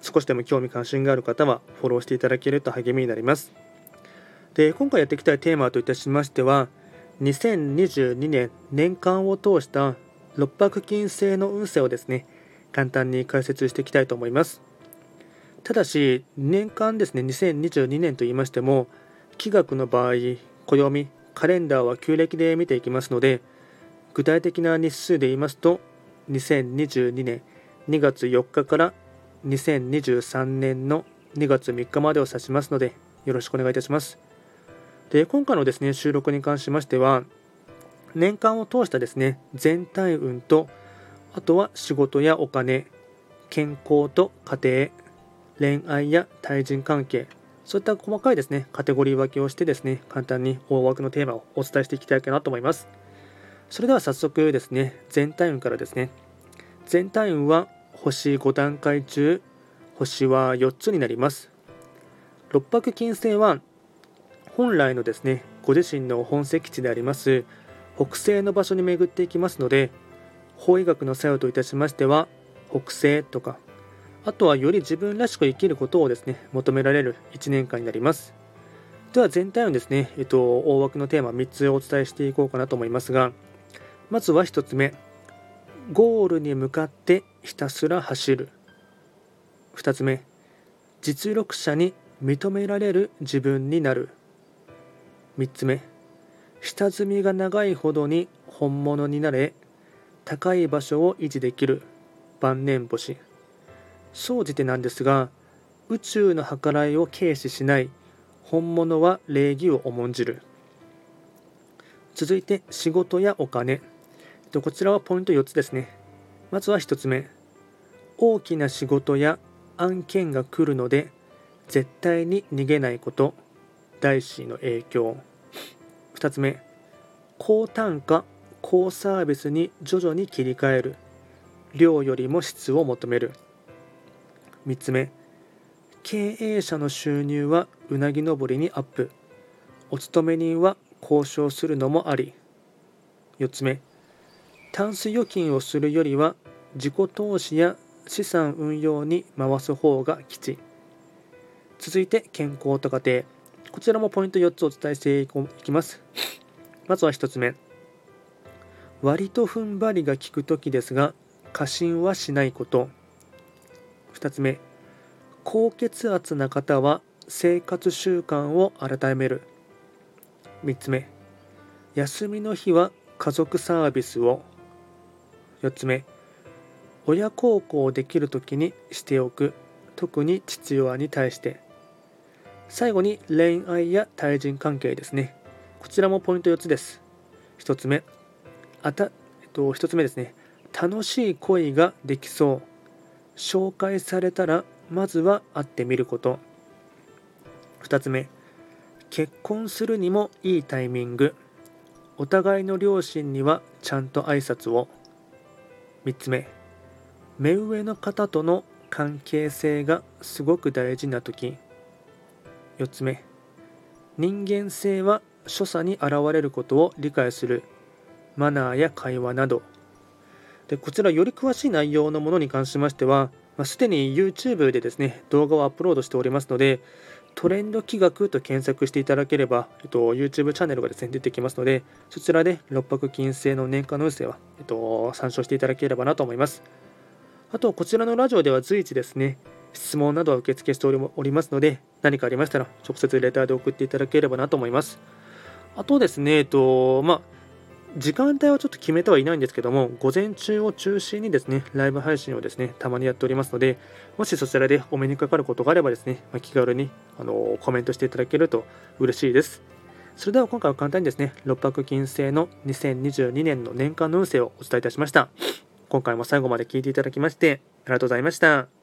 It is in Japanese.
少しでも興味関心がある方はフォローしていただけると励みになります。で今回やっていきたいテーマといたしましては2022年年間を通した六白金星の運勢をですね簡単に解説していきたいと思います。ただし年間ですね2022年と言いましても気学の場合暦カレンダーは旧暦で見ていきますので具体的な日数で言いますと2022年2月4日から2023年の2月3日までを指しますので、よろしくお願いいたします。で、今回のですね、収録に関しましては、年間を通したですね、全体運と、あとは仕事やお金、健康と家庭、恋愛や対人関係、そういった細かいですね、カテゴリー分けをしてですね、簡単に大枠のテーマをお伝えしていきたいかなと思います。それでは早速ですね、全体運からですね、全体運は星5段階中星は4つになります。六白金星は本来のですねご自身の本石地であります北西の場所に巡っていきますので法医学の作用といたしましては北西とかあとはより自分らしく生きることをですね求められる1年間になります。では全体のですね、えっと、大枠のテーマ3つお伝えしていこうかなと思いますがまずは1つ目。ゴールに向かってひたすら走る。2つ目実力者に認められる自分になる。3つ目下積みが長いほどに本物になれ高い場所を維持できる。晩年星。総じてなんですが宇宙の計らいを軽視しない。本物は礼儀を重んじる。続いて仕事やお金。とこちらはポイント4つですね。まずは1つ目。大きな仕事や案件が来るので絶対に逃げないこと。大師の影響。2つ目。高単価高サービスに徐々に切り替える。量よりも質を求める。3つ目。経営者の収入はうなぎ登りにアップ。お勤め人は交渉するのもあり。4つ目。タンス預金をするよりは自己投資や資産運用に回す方が吉。続いて健康と家庭。こちらもポイント4つお伝えしていきます。まずは1つ目。割と踏ん張りが効く時ですが過信はしないこと。2つ目。高血圧な方は生活習慣を改める。3つ目。休みの日は家族サービスを。4つ目。親孝行できる時にしておく。特に父親に対して。最後に恋愛や対人関係ですね。こちらもポイント4つです。1つ目。あた、えっと、1つ目ですね。楽しい恋ができそう。紹介されたらまずは会ってみること。2つ目。結婚するにもいいタイミング。お互いの両親にはちゃんと挨拶を。3つ目。目上の方との関係性がすごく大事な時。4つ目。人間性は所作に現れることを理解する。マナーや会話など。でこちらより詳しい内容のものに関しましてはまあ、すでに YouTube でですね動画をアップロードしておりますのでトレンド企画と検索していただければ、えっと、YouTube チャンネルがですね、出てきますので、そちらで六白金星の年間の運勢は、えっと、参照していただければなと思います。あと、こちらのラジオでは随時ですね、質問などは受付しておりますので、何かありましたら、直接レターで送っていただければなと思います。あとですね、えっと、まあ、時間帯はちょっと決めてはいないんですけども、午前中を中心にですね、ライブ配信をですね、たまにやっておりますので、もしそちらでお目にかかることがあればですね、まあ、気軽にあのコメントしていただけると嬉しいです。それでは今回は簡単にですね、六白金星の2022年の年間の運勢をお伝えいたしました。今回も最後まで聞いていただきまして、ありがとうございました。